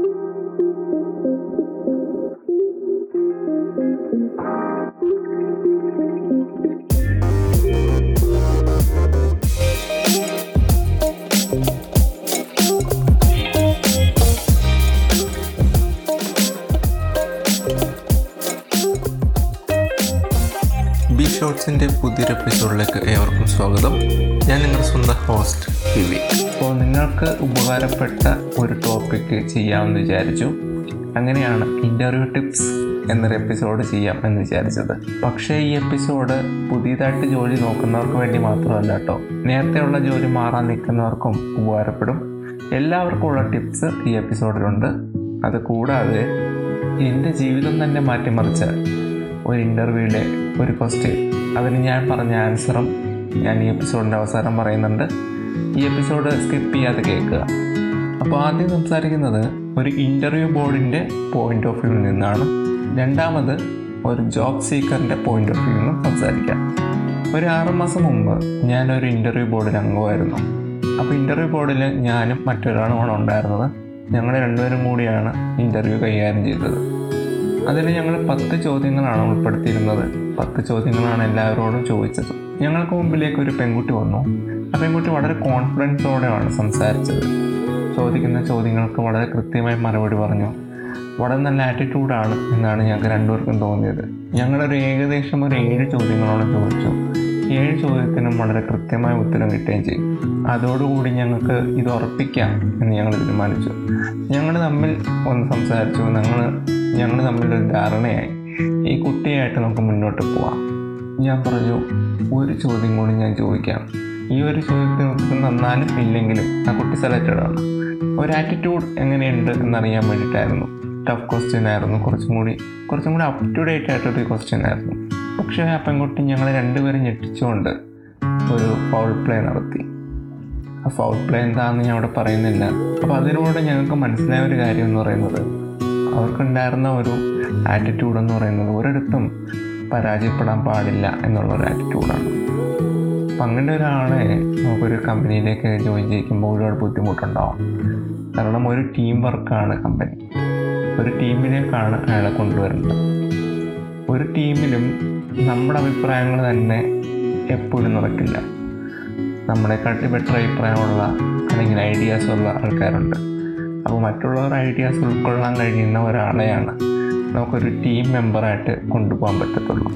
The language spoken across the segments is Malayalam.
Thank you. സ്വാഗതം ഞാൻ നിങ്ങളുടെ സ്വന്തം ഹോസ്റ്റ് വിവേക് അപ്പോൾ നിങ്ങൾക്ക് ഉപകാരപ്പെട്ട ഒരു ടോപ്പിക്ക് ചെയ്യാമെന്ന് വിചാരിച്ചു. അങ്ങനെയാണ് ഇന്റർവ്യൂ ടിപ്സ് എന്നൊരു എപ്പിസോഡ് ചെയ്യാം എന്ന് വിചാരിച്ചത്. പക്ഷേ ഈ എപ്പിസോഡ് പുതിയതായിട്ട് ജോലി നോക്കുന്നവർക്ക് വേണ്ടി മാത്രമല്ല കേട്ടോ. നേരത്തെയുള്ള ജോലി മാറാൻ നിൽക്കുന്നവർക്കും ഉപകാരപ്പെടും. എല്ലാവർക്കും ഉള്ള ടിപ്സ് ഈ എപ്പിസോഡിലുണ്ട് അത് കൂടാതെ എന്റെ ജീവിതം തന്നെ മാറ്റിമറിച്ച ഒരു ഇന്റർവ്യൂവിലെ ഒരു ക്വസ്റ്റ്യൻ അതിന് ഞാൻ പറഞ്ഞ ആൻസറും ഞാൻ ഈ എപ്പിസോഡിന്റെ അവസാനം പറയുന്നുണ്ട്. ഈ എപ്പിസോഡ് സ്കിപ്പ് ചെയ്യാതെ കേൾക്കുക. അപ്പോൾ ആദ്യം സംസാരിക്കുന്നത് ഒരു ഇന്റർവ്യൂ ബോർഡിന്റെ പോയിന്റ് ഓഫ് വ്യൂവിൽ നിന്നാണ്. രണ്ടാമത് ഒരു ജോബ് സീക്കറിന്റെ പോയിന്റ് ഓഫ് വ്യൂവിൽ നിന്നും സംസാരിക്കാം. ഒരു ആറ് മാസം മുമ്പ് ഞാനൊരു ഇന്റർവ്യൂ ബോർഡിൽ അംഗമായിരുന്നു. അപ്പോൾ ഇന്റർവ്യൂ ബോർഡിൽ ഞാനും മറ്റൊരാളുമാണ് ഉണ്ടായിരുന്നത് ഞങ്ങൾ രണ്ടുപേരും കൂടിയാണ് ഇന്റർവ്യൂ കൈകാര്യം ചെയ്തത്. അതിൽ ഞങ്ങൾ പത്ത് ചോദ്യങ്ങളാണ് ഉൾപ്പെടുത്തിയിരുന്നത്. പത്ത് ചോദ്യങ്ങളാണ് എല്ലാവരോടും ചോദിച്ചത്. ഞങ്ങൾക്ക് മുമ്പിലേക്ക് ഒരു പെൺകുട്ടി വന്നു. ആ പെൺകുട്ടി വളരെ കോൺഫിഡൻസോടെയാണ് സംസാരിച്ചത്. ചോദിക്കുന്ന ചോദ്യങ്ങൾക്ക് വളരെ കൃത്യമായി മറുപടി പറഞ്ഞു. വളരെ നല്ല ആറ്റിറ്റ്യൂഡാണ് എന്നാണ് ഞങ്ങൾക്ക് രണ്ടുപേർക്കും തോന്നിയത്. ഞങ്ങളൊരു ഏകദേശം ഒരു ഏഴ് ചോദ്യങ്ങളോളം ചോദിച്ചു. ഏഴ് ചോദ്യത്തിനും വളരെ കൃത്യമായ ഉത്തരം കിട്ടുകയും ചെയ്യും അതോടുകൂടി ഞങ്ങൾക്ക് ഇത് ഉറപ്പിക്കാം എന്ന് ഞങ്ങൾ തീരുമാനിച്ചു. ഞങ്ങൾ തമ്മിൽ ഒന്ന് സംസാരിച്ചു. ഞങ്ങൾ ഞങ്ങൾ തമ്മിലൊരു ധാരണയായി. ഈ കുട്ടിയായിട്ട് നമുക്ക് മുന്നോട്ട് പോവാം. ഞാൻ പറഞ്ഞു ഒരു ചോദ്യം കൂടി ഞാൻ ചോദിക്കാം. ഈ ഒരു ചോദ്യത്തിന് ഉത്തരം തന്നാലും ഇല്ലെങ്കിലും ആ കുട്ടി സെലക്റ്റഡ് ആണ്. ഒരു ആറ്റിറ്റ്യൂഡ് എങ്ങനെയുണ്ട് എന്നറിയാൻ വേണ്ടിയിട്ടായിരുന്നു. ടഫ് ക്വസ്റ്റ്യൻ ആയിരുന്നു. കുറച്ചും കൂടി കുറച്ചും കൂടി അപ് ടു ഡേറ്റ് ആയിട്ടൊരു ക്വസ്റ്റ്യൻ ആയിരുന്നു. പക്ഷേ ആ പെൺകുട്ടി ഞങ്ങൾ രണ്ടുപേരും ഞെട്ടിച്ചുകൊണ്ട് ഒരു ഫൗൾ പ്ലേ നടത്തി. ആ ഫൗൾ പ്ലേ എന്താണെന്ന് ഞാൻ അവിടെ പറയുന്നില്ല. അപ്പോൾ അതിലൂടെ ഞങ്ങൾക്ക് മനസ്സിലായ ഒരു കാര്യം എന്ന് പറയുന്നത് അവർക്കുണ്ടായിരുന്ന ഒരു ആറ്റിറ്റ്യൂഡ് എന്ന് പറയുന്നത് ഒരിടത്തും പരാജയപ്പെടാൻ പാടില്ല എന്നുള്ള ഒരു ആറ്റിറ്റ്യൂഡാണ് അപ്പം അങ്ങനെ ഒരാളെ നമുക്കൊരു കമ്പനിയിലേക്ക് ജോയിൻ ചെയ്യിക്കുമ്പോൾ ഒരുപാട് ബുദ്ധിമുട്ടുണ്ടാവും. കാരണം ഒരു ടീം വർക്കാണ് കമ്പനി ഒരു ടീമിലേക്കാണ് അയാളെ കൊണ്ടുവരുന്നത്. ഒരു ടീമിലും നമ്മുടെ അഭിപ്രായങ്ങൾ തന്നെ എപ്പോഴും നടക്കില്ല നമ്മളെക്കാട്ടി ബെറ്റർ അഭിപ്രായമുള്ള അല്ലെങ്കിൽ ഐഡിയാസ് ഉള്ള ആൾക്കാരുണ്ട്. അപ്പോൾ മറ്റുള്ളവർ ഐഡിയാസ് ഉൾക്കൊള്ളാൻ കഴിയുന്ന ഒരാളെയാണ് നമുക്കൊരു ടീം മെമ്പറായിട്ട് കൊണ്ടുപോകാൻ പറ്റത്തുള്ളൂ.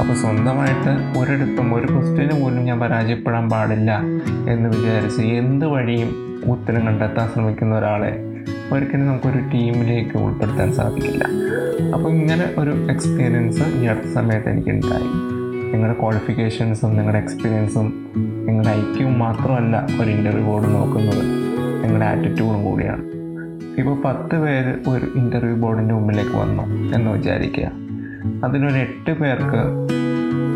അപ്പോൾ സ്വന്തമായിട്ട് ഒരിടത്തും ഒരു ക്വസ്റ്റ്യന് പോലും ഞാൻ പരാജയപ്പെടാൻ പാടില്ല എന്ന് വിചാരിച്ച് എന്ത് വഴിയും ഉത്തരം കണ്ടെത്താൻ ശ്രമിക്കുന്ന ഒരാളെ ഒരിക്കലും നമുക്കൊരു ടീമിലേക്ക് ഉൾപ്പെടുത്താൻ സാധിക്കില്ല. അപ്പോൾ ഇങ്ങനെ ഒരു എക്സ്പീരിയൻസ് ഈ അടുത്ത സമയത്ത് എനിക്കുണ്ടായി. നിങ്ങളുടെ ക്വാളിഫിക്കേഷൻസും നിങ്ങളുടെ എക്സ്പീരിയൻസും നിങ്ങളുടെ ഐക്യവും മാത്രമല്ല ഒരു ഇന്റർവ്യൂ ബോർഡ് നോക്കുന്നത്. നിങ്ങളുടെ ആറ്റിറ്റ്യൂഡും കൂടിയാണ്. ഇപ്പോൾ പത്ത് പേര് ഒരു ഇന്റർവ്യൂ ബോർഡിന്റെ മുമ്പിലേക്ക് വന്നു എന്ന് വിചാരിക്കുക. അതിലൊരു എട്ട് പേർക്ക്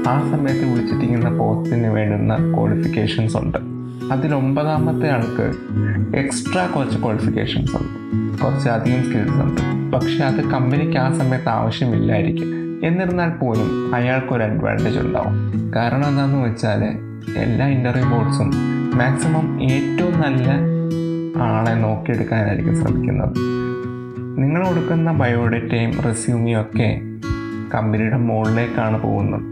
ആ സമയത്ത് വിളിച്ചിരിക്കുന്ന പോസ്റ്റിന് വേണ്ടുന്ന ക്വാളിഫിക്കേഷൻസ് ഉണ്ട്. അതിൽ ഒമ്പതാമത്തെ ആൾക്ക് എക്സ്ട്രാ കുറച്ച് ക്വാളിഫിക്കേഷൻസ് ഉണ്ട്. കുറച്ച് അധികം സ്കിൽസ് ഉണ്ട്. പക്ഷെ അത് കമ്പനിക്ക് ആ സമയത്ത് ആവശ്യമില്ലായിരിക്കും. എന്നിരുന്നാൽ പോലും അയാൾക്കൊരു അഡ്വാന്റേജ് ഉണ്ടാവും. കാരണം എന്താണെന്ന് വെച്ചാൽ എല്ലാ ഇന്റർവ്യൂ ബോർഡ്സും മാക്സിമം ഏറ്റവും നല്ല ആളെ നോക്കിയെടുക്കാനായിരിക്കും ശ്രമിക്കുന്നത്. നിങ്ങൾ കൊടുക്കുന്ന ബയോഡേറ്റയും റെസ്യൂമിയും ഒക്കെ കമ്പനിയുടെ മുകളിലേക്കാണ് പോകുന്നത്.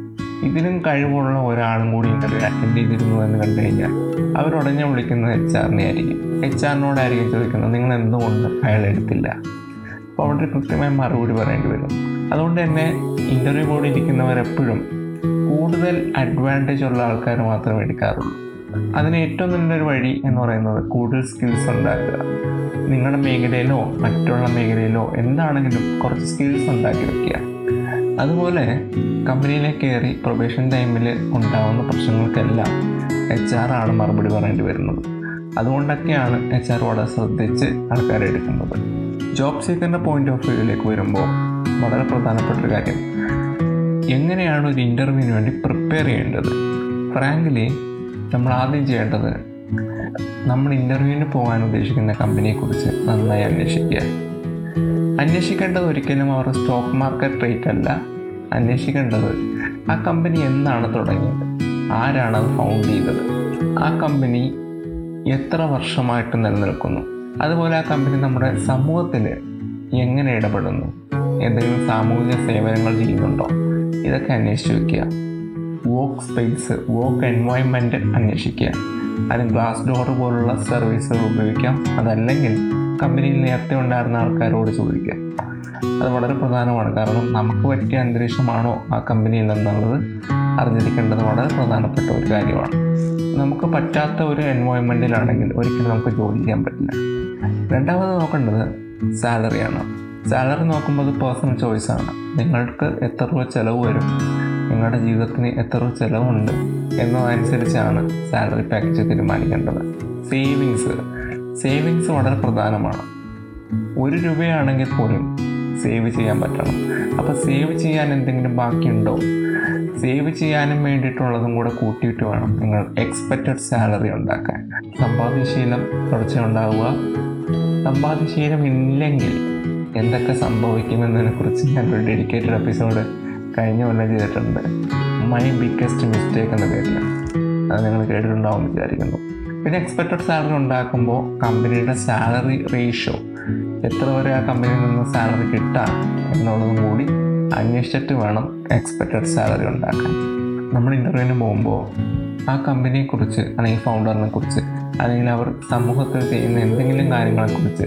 ഇതിലും കഴിവുള്ള ഒരാളും കൂടി ഇന്റർവ്യൂ അറ്റൻഡ് ചെയ്തിരുന്നു എന്ന് കണ്ടു കഴിഞ്ഞാൽ അവരുടനെ വിളിക്കുന്നത് എച്ച് ആറിനെ ആയിരിക്കും എച്ച് ആറിനോടായിരിക്കും ചോദിക്കുന്നത് നിങ്ങൾ എന്തുകൊണ്ട് അയാൾ എടുത്തില്ല? അപ്പോൾ അവിടെ കൃത്യമായ മറുപടി പറയേണ്ടി വരും. അതുകൊണ്ട് തന്നെ ഇന്റർവ്യൂ ബോർഡിൽ ഇരിക്കുന്നവരെപ്പോഴും കൂടുതൽ അഡ്വാന്റേജ് ഉള്ള ആൾക്കാർ മാത്രമേ എടുക്കാറുള്ളൂ. അതിന് ഏറ്റവും നല്ലൊരു വഴി എന്ന് പറയുന്നത് കൂടുതൽ സ്കിൽസ് ഉണ്ടാക്കുക. നിങ്ങളുടെ മേഖലയിലോ മറ്റുള്ള മേഖലയിലോ എന്താണെങ്കിലും കുറച്ച് സ്കിൽസ് ഉണ്ടാക്കി വെക്കുക. അതുപോലെ കമ്പനിയിലേക്ക് കയറി പ്രൊബേഷൻ ടൈമിൽ ഉണ്ടാകുന്ന പ്രശ്നങ്ങൾക്കെല്ലാം എച്ച് ആർ ആണ് മറുപടി പറയേണ്ടി വരുന്നത്. അതുകൊണ്ടൊക്കെയാണ് എച്ച് ആർ വളരെ ശ്രദ്ധിച്ച് ആൾക്കാരെ എടുക്കുന്നത്. ജോബ് സീക്കറിന്റെ പോയിന്റ് ഓഫ് വ്യൂവിലേക്ക് വരുമ്പോൾ വളരെ പ്രധാനപ്പെട്ട ഒരു കാര്യം. എങ്ങനെയാണ് ഒരു ഇന്റർവ്യൂവിന് വേണ്ടി പ്രിപ്പയർ ചെയ്യേണ്ടത്? ഫ്രാങ്ക്ലി നമ്മൾ ആദ്യം ചെയ്യേണ്ടത് നമ്മൾ ഇന്റർവ്യൂവിന് പോകാൻ ഉദ്ദേശിക്കുന്ന കമ്പനിയെക്കുറിച്ച് നന്നായി അന്വേഷിക്കുക. അന്വേഷിക്കേണ്ടത് ഒരിക്കലും അവരുടെ സ്റ്റോക്ക് മാർക്കറ്റ് റേറ്റ് അല്ല. അന്വേഷിക്കേണ്ടത് ആ കമ്പനി എന്നാണ് തുടങ്ങിയത്? ആരാണ് അത് ഫൗണ്ട് ചെയ്തത്? ആ കമ്പനി എത്ര വർഷമായിട്ട് നിലനിൽക്കുന്നു? അതുപോലെ ആ കമ്പനി നമ്മുടെ സമൂഹത്തിൽ എങ്ങനെ ഇടപെടുന്നു? എന്തെങ്കിലും സാമൂഹിക സേവനങ്ങൾ ചെയ്യുന്നുണ്ടോ? ഇതൊക്കെ അന്വേഷിച്ച് വയ്ക്കുക വർക്ക് സ്പേസ് വർക്ക് എൻവയോൺമെന്റ് അന്വേഷിക്കുക. അതിന് ഗ്ലാസ് ഡോർ പോലുള്ള സർവീസുകൾ ഉപയോഗിക്കാം. അതല്ലെങ്കിൽ കമ്പനിയിൽ നേരത്തെ ഉണ്ടായിരുന്ന ആൾക്കാരോട് ചോദിക്കുക. അത് വളരെ പ്രധാനമാണ്. കാരണം നമുക്ക് പറ്റിയ അന്തരീക്ഷമാണോ ആ കമ്പനിയിൽ എന്നുള്ളത് അറിഞ്ഞിരിക്കേണ്ടത് വളരെ പ്രധാനപ്പെട്ട ഒരു കാര്യമാണ്. നമുക്ക് പറ്റാത്ത ഒരു എൻവയോൺമെന്റിലാണെങ്കിൽ ഒരിക്കലും നമുക്ക് ജോലി ചെയ്യാൻ പറ്റില്ല. രണ്ടാമത് നോക്കേണ്ടത് സാലറിയാണ് സാലറി നോക്കുമ്പോൾ പേഴ്സണൽ ചോയ്സാണ് നിങ്ങൾക്ക് എത്ര രൂപ ചിലവ് വരും? നിങ്ങളുടെ ജീവിതത്തിന് എത്ര ചിലവുണ്ട് എന്നതനുസരിച്ചാണ് സാലറി പാക്കേജ് തീരുമാനിക്കേണ്ടത്. സേവിങ്സ് സേവിങ്സ് വളരെ പ്രധാനമാണ്. ഒരു രൂപയാണെങ്കിൽ പോലും സേവ് ചെയ്യാൻ പറ്റണം. അപ്പോൾ സേവ് ചെയ്യാൻ എന്തെങ്കിലും ബാക്കിയുണ്ടോ? സേവ് ചെയ്യാനും വേണ്ടിയിട്ടുള്ളതും കൂടെ കൂട്ടിയിട്ട് വേണം നിങ്ങൾ എക്സ്പെക്റ്റഡ് സാലറി ഉണ്ടാക്കാൻ. സമ്പാദ്യശീലം തുടർച്ചയുണ്ടാവുക സമ്പാദ്യശീലം ഇല്ലെങ്കിൽ എന്തൊക്കെ സംഭവിക്കുമെന്നതിനെക്കുറിച്ച് ഞാനൊരു ഡെഡിക്കേറ്റഡ് എപ്പിസോഡ് കഴിഞ്ഞ കൊല്ലം ചെയ്തിട്ടുണ്ട്. മൈ ബിഗ്ഗസ്റ്റ് മിസ്റ്റേക്ക് എന്ന പേരിൽ അത് നിങ്ങൾ കേട്ടിട്ടുണ്ടാവും വിചാരിക്കുന്നു. പിന്നെ എക്സ്പെക്റ്റഡ് സാലറി ഉണ്ടാക്കുമ്പോൾ കമ്പനിയുടെ സാലറി റേഷ്യോ എത്ര വരെ ആ കമ്പനിയിൽ നിന്ന് സാലറി കിട്ടാം എന്നുള്ളതും കൂടി അന്വേഷിച്ചിട്ട് വേണം എക്സ്പെക്റ്റഡ് സാലറി ഉണ്ടാക്കാൻ. നമ്മൾ ഇന്റർവ്യൂവിന് പോകുമ്പോൾ ആ കമ്പനിയെക്കുറിച്ച് അല്ലെങ്കിൽ ഫൗണ്ടറിനെ കുറിച്ച് അല്ലെങ്കിൽ അവർ സമൂഹത്തിൽ ചെയ്യുന്ന എന്തെങ്കിലും കാര്യങ്ങളെക്കുറിച്ച്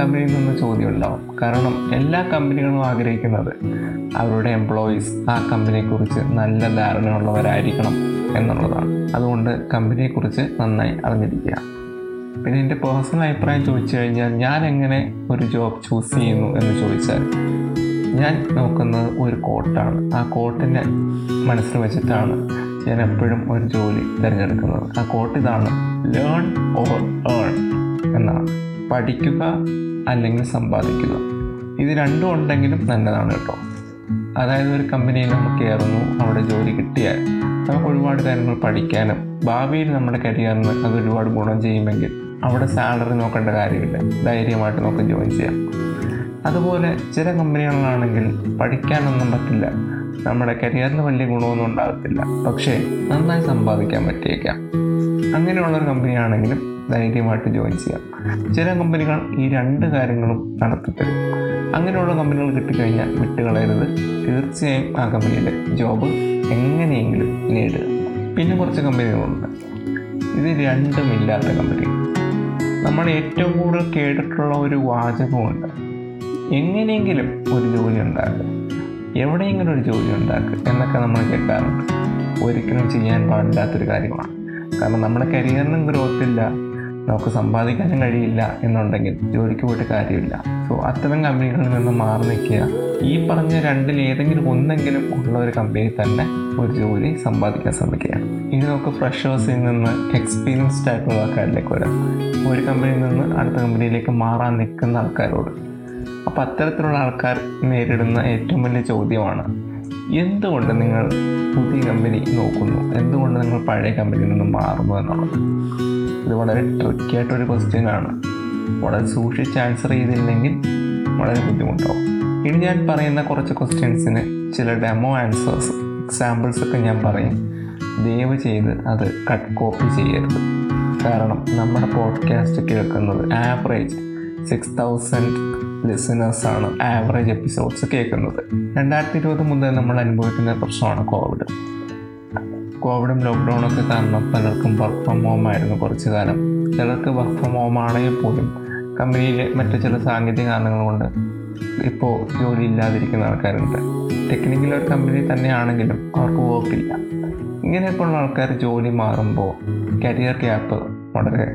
കമ്പനിയിൽ നിന്ന് ചോദ്യം ഉണ്ടാവും. കാരണം എല്ലാ കമ്പനികളും ആഗ്രഹിക്കുന്നത് അവരുടെ എംപ്ലോയീസ് ആ കമ്പനിയെക്കുറിച്ച് നല്ല ധാരണയുള്ളവരായിരിക്കണം എന്നുള്ളതാണ്. അതുകൊണ്ട് കമ്പനിയെക്കുറിച്ച് നന്നായി അറിഞ്ഞിരിക്കുക. പിന്നെ എന്റെ പേഴ്സണൽ അഭിപ്രായം ചോദിച്ചു കഴിഞ്ഞാൽ ഞാൻ എങ്ങനെ ഒരു ജോബ് ചൂസ് ചെയ്യുന്നു എന്ന് ചോദിച്ചാൽ ഞാൻ നോക്കുന്നത് ഒരു കോട്ടാണ് ആ കോട്ടിനെ മനസ്സിൽ വെച്ചിട്ടാണ് ഞാൻ എപ്പോഴും ഒരു ജോലി തിരഞ്ഞെടുക്കുന്നത്. ആ കോട്ട് ഇതാണ് ലേൺ ഓർ ഏൺ എന്നാണ്. പഠിക്കുക അല്ലെങ്കിൽ സമ്പാദിക്കുക. ഇത് രണ്ടും ഉണ്ടെങ്കിലും നല്ലതാണ് കേട്ടോ. അതായത് ഒരു കമ്പനിയിൽ നമ്മൾ കയറുന്നു അവിടെ ജോലി കിട്ടിയാൽ നമുക്ക് ഒരുപാട് കാര്യങ്ങൾ പഠിക്കാനും ഭാവിയിൽ നമ്മുടെ കരിയറിന് അത് ഒരുപാട് ഗുണം ചെയ്യുമെങ്കിൽ അവിടെ സാലറി നോക്കേണ്ട കാര്യമില്ല. ധൈര്യമായിട്ട് നമുക്ക് ജോയിൻ ചെയ്യാം. അതുപോലെ ചില കമ്പനികളിലാണെങ്കിൽ പഠിക്കാനൊന്നും പറ്റില്ല. നമ്മുടെ കരിയറിന് വലിയ ഗുണമൊന്നും ഉണ്ടാകത്തില്ല. പക്ഷേ നന്നായി സമ്പാദിക്കാൻ പറ്റിയേക്കാം. അങ്ങനെയുള്ള ഒരു കമ്പനിയാണെങ്കിലും ധൈര്യമായിട്ട് ജോയിൻ ചെയ്യാം. ചില കമ്പനികൾ ഈ രണ്ട് കാര്യങ്ങളും നടത്തിത്തരും അങ്ങനെയുള്ള കമ്പനികൾ കിട്ടിക്കഴിഞ്ഞാൽ വിട്ടുകളയരുത്. തീർച്ചയായും ആ കമ്പനിയിലെ ജോബ് എങ്ങനെയെങ്കിലും നേടുക. പിന്നെ കുറച്ച് കമ്പനികളുണ്ട് ഇത് രണ്ടും ഇല്ലാത്ത കമ്പനി നമ്മൾ ഏറ്റവും കൂടുതൽ കേട്ടിട്ടുള്ള ഒരു വാചകമുണ്ട്. എങ്ങനെയെങ്കിലും ഒരു ജോലി ഉണ്ടാക്കുക എവിടെയെങ്കിലും ഒരു ജോലി ഉണ്ടാക്കുക എന്നൊക്കെ നമ്മൾ കേൾക്കാറുണ്ട്. ഒരിക്കലും ചെയ്യാൻ പാടില്ലാത്തൊരു കാര്യമാണ്. കാരണം നമ്മുടെ കരിയറിനും ഗ്രോത്ത് ഇല്ല. നമുക്ക് സമ്പാദിക്കാനും കഴിയില്ല എന്നുണ്ടെങ്കിൽ ജോലിക്ക് പോയിട്ട് കാര്യമില്ല. സോ അത്തരം കമ്പനികളിൽ നിന്ന് മാറി നിൽക്കുക. ഈ പറഞ്ഞ രണ്ടിൽ ഏതെങ്കിലും ഒന്നെങ്കിലും ഉള്ള ഒരു കമ്പനിയിൽ തന്നെ ഒരു ജോലി സമ്പാദിക്കാൻ ശ്രമിക്കുക. ഇനി നമുക്ക് ഫ്രഷേഴ്സിൽ നിന്ന് എക്സ്പീരിയൻസ്ഡ് ആയിട്ടുള്ള ആൾക്കാരിലേക്ക് വരാം. ഒരു കമ്പനിയിൽ നിന്ന് അടുത്ത കമ്പനിയിലേക്ക് മാറാൻ നിൽക്കുന്ന ആൾക്കാരോട്. അപ്പോൾ അത്തരത്തിലുള്ള ആൾക്കാർ നേരിടുന്ന ഏറ്റവും വലിയ ചോദ്യമാണ് എന്തുകൊണ്ട് നിങ്ങൾ പുതിയ കമ്പനി നോക്കുന്നു? എന്തുകൊണ്ട് നിങ്ങൾ പഴയ കമ്പനിയിൽ നിന്ന് മാറുന്നു എന്നുള്ളത്? ഇത് വളരെ ട്രിക്കി ആയിട്ടൊരു ക്വസ്റ്റ്യൻ ആണ്. വളരെ സൂക്ഷിച്ച് ആൻസർ ചെയ്തില്ലെങ്കിൽ വളരെ ബുദ്ധിമുട്ടാവും. ഇനി ഞാൻ പറയുന്ന കുറച്ച് ക്വസ്റ്റ്യൻസിന് ചില ഡെമോ ആൻസേഴ്സ് എക്സാമ്പിൾസ് ഒക്കെ ഞാൻ പറയും. ദയവ് ചെയ്ത് അത് കട്ട് കോപ്പി ചെയ്യരുത്. കാരണം നമ്മുടെ പോഡ്കാസ്റ്റ് കേൾക്കുന്നത് ആവറേജ് സിക്സ് തൗസൻഡ് ലിസണേഴ്സാണ് ആവറേജ് എപ്പിസോഡ്സ് കേൾക്കുന്നത്. രണ്ടായിരത്തി ഇരുപത് മുതൽ നമ്മൾ അനുഭവിക്കുന്ന പ്രശ്നമാണ് കോവിഡ് കോവിഡും ലോക്ക്ഡൗണൊക്കെ കാരണം പലർക്കും വർക്ക് ഫ്രം ഹോം ആയിരുന്നു കുറച്ച് കാലം. ചിലർക്ക് വർക്ക് ഫ്രം ഹോം ആണെങ്കിൽ പോലും കമ്പനിയിലെ മറ്റു ചില സാങ്കേതിക കാരണങ്ങൾ കൊണ്ട് ഇപ്പോൾ ജോലി ഇല്ലാതിരിക്കുന്ന ആൾക്കാരുണ്ട്. ടെക്നിക്കൽ ഒരു കമ്പനി തന്നെയാണെങ്കിലും അവർക്ക് വർക്കില്ല ഇങ്ങനെയൊക്കെയുള്ള ആൾക്കാർ ജോലി മാറുമ്പോൾ കരിയർ ഗ്യാപ്പ് വളരെ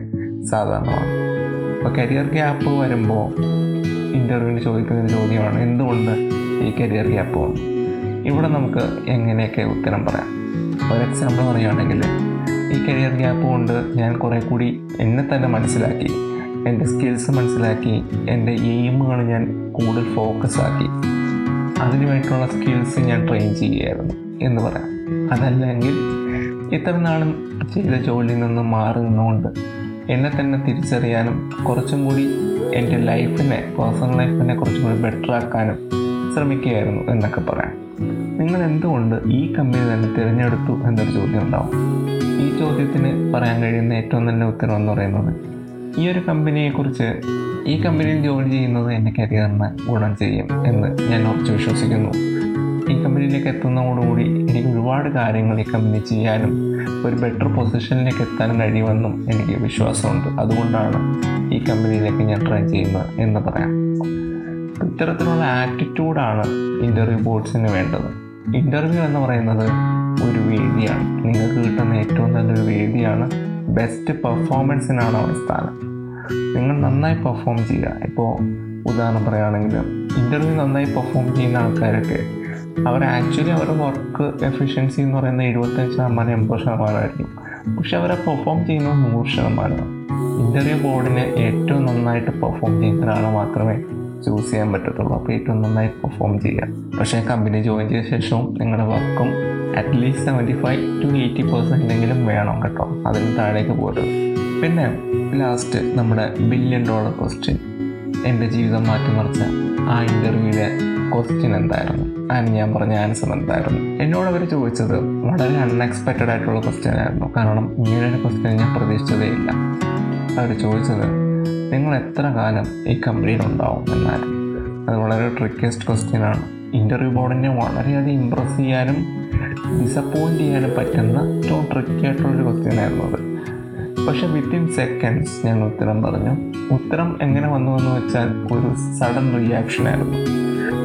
സാധാരണമാണ്. അപ്പോൾ കരിയർ ഗ്യാപ്പ് വരുമ്പോൾ ഇന്റർവ്യൂവിന് ചോദിക്കുന്ന ഒരു ചോദ്യമാണ് എന്തുകൊണ്ട് ഈ കരിയർ ഗ്യാപ്പ് വന്നു? ഇവിടെ നമുക്ക് എങ്ങനെയൊക്കെ ഉത്തരം പറയാം. ഒരു എക്സാമ്പിൾ പറയുകയാണെങ്കിൽ ഈ കരിയർ ഗ്യാപ്പ് കൊണ്ട് ഞാൻ കുറേ കൂടി എന്നെ തന്നെ മനസ്സിലാക്കി എന്റെ സ്കിൽസ് മനസ്സിലാക്കി എന്റെ എയിമുകൾ ഞാൻ കൂടുതൽ ഫോക്കസ് ആക്കി. അതിനു വേണ്ടിയിട്ടുള്ള സ്കിൽസ് ഞാൻ ട്രെയിൻ ചെയ്യുകയായിരുന്നു എന്ന് പറയാം. അതല്ലെങ്കിൽ ഇത്ര നാളും ചെയ്ത ജോലിയിൽ നിന്ന് മാറി നിന്നുകൊണ്ട് എന്നെ തന്നെ തിരിച്ചറിയാനും കുറച്ചും കൂടി എന്റെ ലൈഫിനെ പേഴ്സണൽ ലൈഫിനെ കുറച്ചും കൂടി ബെറ്റർ ആക്കാനും ശ്രമിക്കുകയായിരുന്നു എന്നൊക്കെ പറയാം. നിങ്ങൾ എന്തുകൊണ്ട് ഈ കമ്പനി തന്നെ തിരഞ്ഞെടുത്തു എന്നൊരു ചോദ്യം ഉണ്ടാവും. ഈ ചോദ്യത്തിന് പറയാൻ കഴിയുന്ന ഏറ്റവും നല്ല ഉത്തരം എന്ന് പറയുന്നത് ഈ ഒരു കമ്പനിയെക്കുറിച്ച് ഈ കമ്പനിയിൽ ജോലി ചെയ്യുന്നത് എന്റെ കരിയറിന് ഗുണം ചെയ്യും എന്ന് ഞാൻ ഉറച്ചു വിശ്വസിക്കുന്നു. ഈ കമ്പനിയിലേക്ക് എത്തുന്നതോടുകൂടി എനിക്ക് ഒരുപാട് കാര്യങ്ങൾ ഈ കമ്പനി ചെയ്യാനും ഒരു ബെറ്റർ പൊസിഷനിലേക്ക് എത്താനും കഴിയുമെന്നും എനിക്ക് വിശ്വാസമുണ്ട്. അതുകൊണ്ടാണ് ഈ കമ്പനിയിലേക്ക് ഞാൻ ട്രൈ ചെയ്യുന്നത് എന്ന് പറയാം. ഇത്തരത്തിലുള്ള ആറ്റിറ്റ്യൂഡാണ് ഇന്റർവ്യൂ ബോർഡ്സിന് വേണ്ടത്. ഇന്റർവ്യൂ എന്ന് പറയുന്നത് ഒരു വേദിയാണ്. നിങ്ങൾക്ക് കിട്ടുന്ന ഏറ്റവും നല്ലൊരു വേദിയാണ്. ബെസ്റ്റ് പെർഫോമൻസിനാണ് അവിടെ സ്ഥാനം. നിങ്ങൾ നന്നായി പെർഫോം ചെയ്യുക. ഇപ്പോൾ ഉദാഹരണം പറയുകയാണെങ്കിൽ ഇന്റർവ്യൂ നന്നായി പെർഫോം ചെയ്യുന്ന ആൾക്കാരൊക്കെ അവർ ആക്ച്വലി അവരുടെ വർക്ക് എഫിഷ്യൻസി എന്ന് പറയുന്നത് എഴുപത്തഞ്ച് ശതമാനം എൺപത് ശതമാനമായിരിക്കും പക്ഷെ അവരെ പെർഫോം ചെയ്യുന്നത് നൂറ് ശതമാനമാണ്. ഇന്റർവ്യൂ ബോർഡിന് ഏറ്റവും നന്നായിട്ട് പെർഫോം ചെയ്യുന്ന ഒരാളെ മാത്രമേ ചൂസ് ചെയ്യാൻ പറ്റത്തുള്ളൂ. അപ്പോൾ ഏറ്റവും നന്നായി പെർഫോം ചെയ്യുക പക്ഷേ കമ്പനി ജോയിൻ ചെയ്ത ശേഷവും നിങ്ങളുടെ വർക്കും at least seventy five to eighty percent എങ്കിലും വേണം കേട്ടോ. അതിന് താഴേക്ക് പോകരുത് പിന്നെ ലാസ്റ്റ് നമ്മുടെ ബില്യൺ ഡോളർ ക്വസ്റ്റ്യൻ എന്റെ ജീവിതം മാറ്റിമറിച്ച ആ ഇന്റർവ്യൂവിലെ ക്വസ്റ്റ്യൻ എന്തായിരുന്നു? അതിന് ഞാൻ പറഞ്ഞ ആൻസർ എന്തായിരുന്നു? എന്നോട് അവർ ചോദിച്ചത് വളരെ അൺഎക്സ്പെക്റ്റഡ് ആയിട്ടുള്ള ക്വസ്റ്റ്യൻ ആയിരുന്നു. കാരണം ഇങ്ങനെ ഒരു ക്വസ്റ്റ്യൻ ഞാൻ പ്രതീക്ഷിച്ചതേ ഇല്ല. അവർ ചോദിച്ചത് നിങ്ങൾ എത്ര കാലം ഈ കമ്പനിയിൽ ഉണ്ടാവും? എന്നായിരുന്നു അത് വളരെ ട്രിക്കസ്റ്റ് ക്വസ്റ്റ്യൻ ആണ്. ഇന്റർവ്യൂ ബോർഡിനെ വളരെയധികം ഇമ്പ്രസ് ചെയ്യാനും ഡിസപ്പോയിന്റ് ചെയ്യാനും പറ്റുന്ന ഏറ്റവും ട്രിക്കി ആയിട്ടുള്ളൊരു ക്വസ്റ്റ്യൻ ആയിരുന്നു അത്. പക്ഷെ വിത്തിൻ സെക്കൻഡ്സ് ഞാൻ ഉത്തരം പറഞ്ഞു. ഉത്തരം എങ്ങനെ വന്നു എന്ന് വെച്ചാൽ ഒരു സഡൻ റിയാക്ഷൻ ആയിരുന്നു.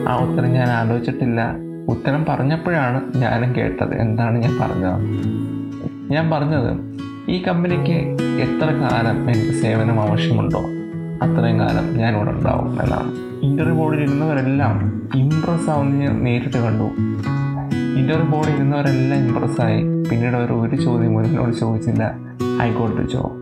ആ ഉത്തരം ഞാൻ ആലോചിച്ചിട്ടില്ല. ഉത്തരം പറഞ്ഞപ്പോഴാണ് ഞാനും കേട്ടത്. എന്താണ് ഞാൻ പറഞ്ഞത്? ഞാൻ പറഞ്ഞത് ഈ കമ്പനിക്ക് എത്ര കാലം എനിക്ക് സേവനം ആവശ്യമുണ്ടോ അത്രയും കാലം ഞാൻ ഇവിടെ ഉണ്ടാവും എന്നാണ്. ഇന്റർവ്യൂ ബോർഡിൽ ഇരുന്നവരെല്ലാം ഇമ്പ്രസ് ആവുന്ന ഞാൻ നേരിട്ട് കണ്ടു. ഇന്റർവ്യൂ ബോർഡിൽ ഇരുന്നവരെല്ലാം ഇമ്പ്രസ്സായി പിന്നീട് അവർ ഒരു ചോദ്യം എന്നോട് ചോദിച്ചില്ല. ഐ ഗോട്ട് ടു ജോബ്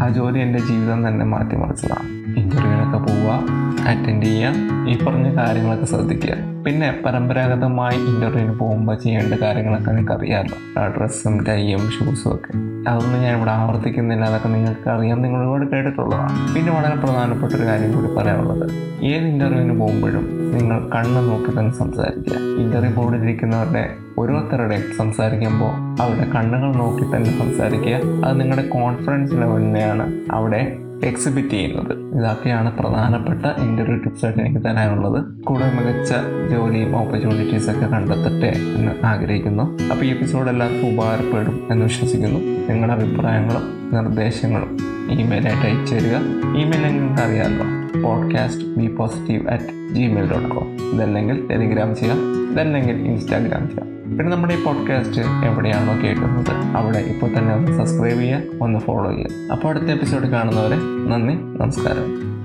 ആ ജോലി എന്റെ ജീവിതം തന്നെ മാറ്റിമറിച്ചതാണ്. ഇന്റർവ്യൂവിനൊക്കെ പോവുക അറ്റൻഡ് ചെയ്യുക ഈ പറഞ്ഞ കാര്യങ്ങളൊക്കെ ശ്രദ്ധിക്കുക. പിന്നെ പരമ്പരാഗതമായി ഇന്റർവ്യൂവിന് പോകുമ്പോൾ ചെയ്യേണ്ട കാര്യങ്ങളൊക്കെ നിങ്ങൾക്ക് അറിയാമല്ലോ ഡ്രസ്സും ടൈയും ഷൂസും ഒക്കെ. അതൊന്നും ഞാൻ ഇവിടെ ആവർത്തിക്കുന്നില്ല. അതൊക്കെ നിങ്ങൾക്ക് അറിയാം നിങ്ങൾ ഒരുപാട് കേട്ടിട്ടുള്ളതാണ്. പിന്നെ വളരെ പ്രധാനപ്പെട്ട ഒരു കാര്യം കൂടി പറയാനുള്ളത്. ഏത് ഇന്റർവ്യൂവിന് പോകുമ്പോഴും നിങ്ങൾ കണ്ണ് നോക്കി തന്നെ സംസാരിക്കുക. ഇന്റർവ്യൂ ബോർഡിലിരിക്കുന്നവരുടെ ഓരോരുത്തരുടെയും സംസാരിക്കുമ്പോൾ അവരുടെ കണ്ണുകൾ നോക്കി തന്നെ സംസാരിക്കുക. അത് നിങ്ങളുടെ കോൺഫിഡൻസ് ലെവലിനെയാണ് അവിടെ എക്സിബിറ്റ് ചെയ്യുന്നത്. ഇതൊക്കെയാണ് പ്രധാനപ്പെട്ട ഇന്റർവ്യൂ ടിപ്സായിട്ട് എനിക്ക് തരാനുള്ളത്. കൂടെ മികച്ച ജോലിയും ഓപ്പർച്യൂണിറ്റീസ് ഒക്കെ കണ്ടെത്തട്ടെ എന്ന് ആഗ്രഹിക്കുന്നു. അപ്പോൾ ഈ എപ്പിസോഡ് എല്ലാവർക്കും ഉപകാരപ്പെടും എന്ന് വിശ്വസിക്കുന്നു. നിങ്ങളുടെ അഭിപ്രായങ്ങളും നിർദ്ദേശങ്ങളും ഇമെയിലായിട്ട് അയച്ചു തരിക. ഇമെയിൽ നിങ്ങൾക്ക് അറിയാമല്ലോ podcast B positive at Gmail dot com ഇതല്ലെങ്കിൽ Telegram ചെയ്യാം ഇതല്ലെങ്കിൽ ഇൻസ്റ്റാഗ്രാം ചെയ്യാം. പിന്നെ നമ്മുടെ ഈ പോഡ്കാസ്റ്റ് എവിടെയാണോ കേൾക്കുന്നത് അവിടെ ഇപ്പോൾ തന്നെ ഒന്ന് സബ്സ്ക്രൈബ് ചെയ്യുക ഒന്ന് ഫോളോ ചെയ്യുക. അപ്പോൾ അടുത്ത എപ്പിസോഡ് കാണുന്നവരെ നന്ദി നമസ്കാരം.